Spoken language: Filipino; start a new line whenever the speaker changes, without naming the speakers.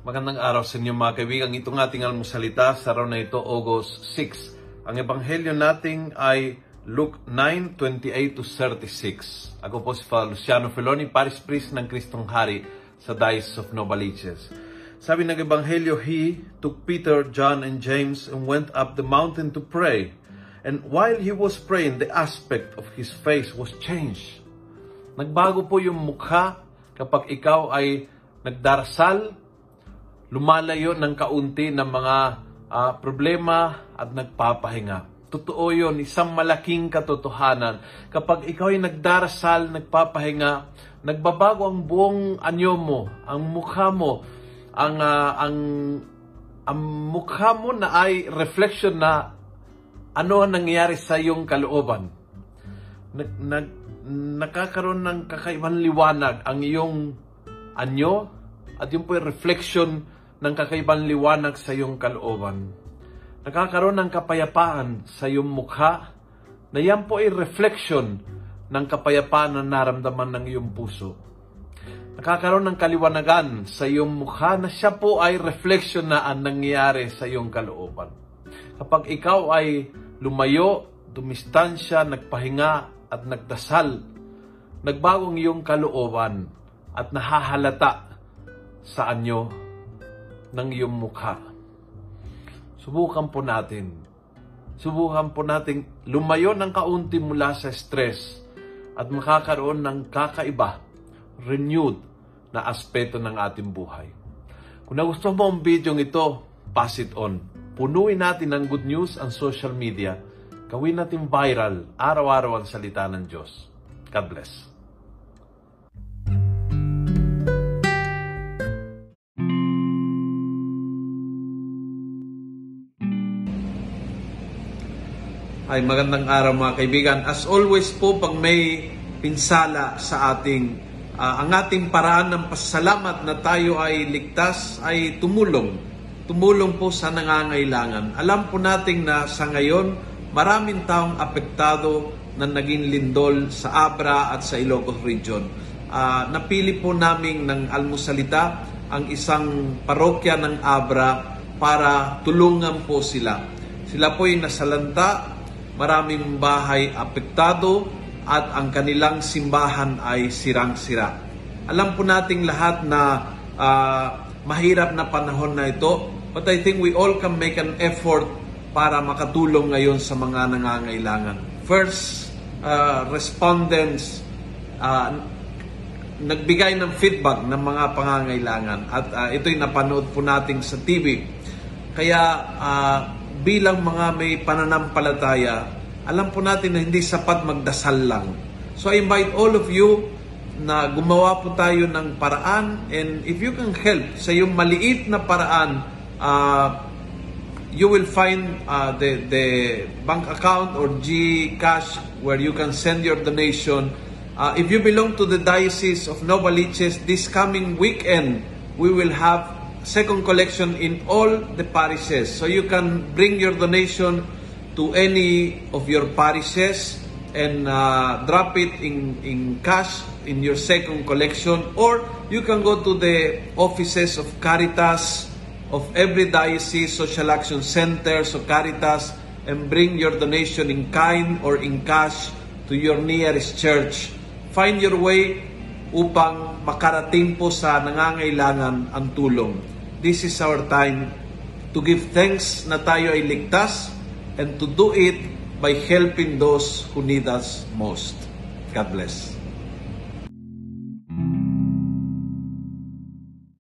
Magandang araw sa inyo mga kaibigan. Itong ating almusalita sa araw na ito, August 6. Ang ebanghelyo natin ay Luke 9:28 to 36. Ako po si Father Luciano Feloni, Paris Priest ng Kristong Hari sa Diocese of Novaliches. Sabi ng ebanghelyo, He took Peter, John, and James and went up the mountain to pray. And while he was praying, the aspect of his face was changed. Nagbago po yung mukha kapag ikaw ay nagdarasal, lumalayo ng kaunti ng mga uh, problema at nagpapahinga. Totoo yon isang malaking katotohanan. Kapag ikaw ay nagdarasal, nagpapahinga, nagbabago ang buong anyo mo, ang mukha mo, ang, uh, ang, ang mukha mo na ay reflection na ano ang nangyayari sa iyong kalooban. Nag, nag, nakakaroon ng kakaibang liwanag ang iyong anyo at yung po yung reflection ng kakaibang liwanag sa iyong kalooban. Nakakaroon ng kapayapaan sa iyong mukha na yan po ay reflection ng kapayapaan na naramdaman ng iyong puso. Nakakaroon ng kaliwanagan sa iyong mukha na siya po ay reflection na ang nangyayari sa iyong kalooban. Kapag ikaw ay lumayo, dumistansya, nagpahinga at nagdasal, nagbago ang iyong kalooban at nahahalata sa anyo ng iyong mukha. Subukan po natin. Subukan po natin lumayo ng kaunti mula sa stress at makakaroon ng kakaiba, renewed na aspeto ng ating buhay. Kung nagustuhan mo ang video ito, pass it on. Punuin natin ng good news ang social media. Gawin natin viral araw-araw ang salita ng Diyos. God bless. Ay magandang araw mga kaibigan. As always po pag may pinsala sa ating uh, ang ating paraan ng pasalamat na tayo ay ligtas ay tumulong. Tumulong po sa nangangailangan. Alam po nating na sa ngayon maraming taong apektado na naging lindol sa Abra at sa Ilocos Region. Uh, napili po namin ng almusalita ang isang parokya ng Abra para tulungan po sila. Sila po ay nasalanta maraming bahay apektado at ang kanilang simbahan ay sirang-sira. Alam po nating lahat na uh, mahirap na panahon na ito, but I think we all can make an effort para makatulong ngayon sa mga nangangailangan. First, uh, respondents uh, nagbigay ng feedback ng mga pangangailangan at uh, ito'y napanood po natin sa TV. Kaya uh, bilang mga may pananampalataya, alam po natin na hindi sapat magdasal lang. So I invite all of you na gumawa po tayo ng paraan and if you can help sa yung maliit na paraan, uh, you will find uh, the, the bank account or GCash where you can send your donation. Uh, if you belong to the Diocese of Novaliches, this coming weekend, we will have second collection in all the parishes. So you can bring your donation to any of your parishes and uh, drop it in, in cash in your second collection or you can go to the offices of Caritas of every diocese, social action centers of Caritas and bring your donation in kind or in cash to your nearest church. Find your way upang makarating po sa nangangailangan ang tulong. This is our time to give thanks na tayo ay ligtas and to do it by helping those who need us most. God bless.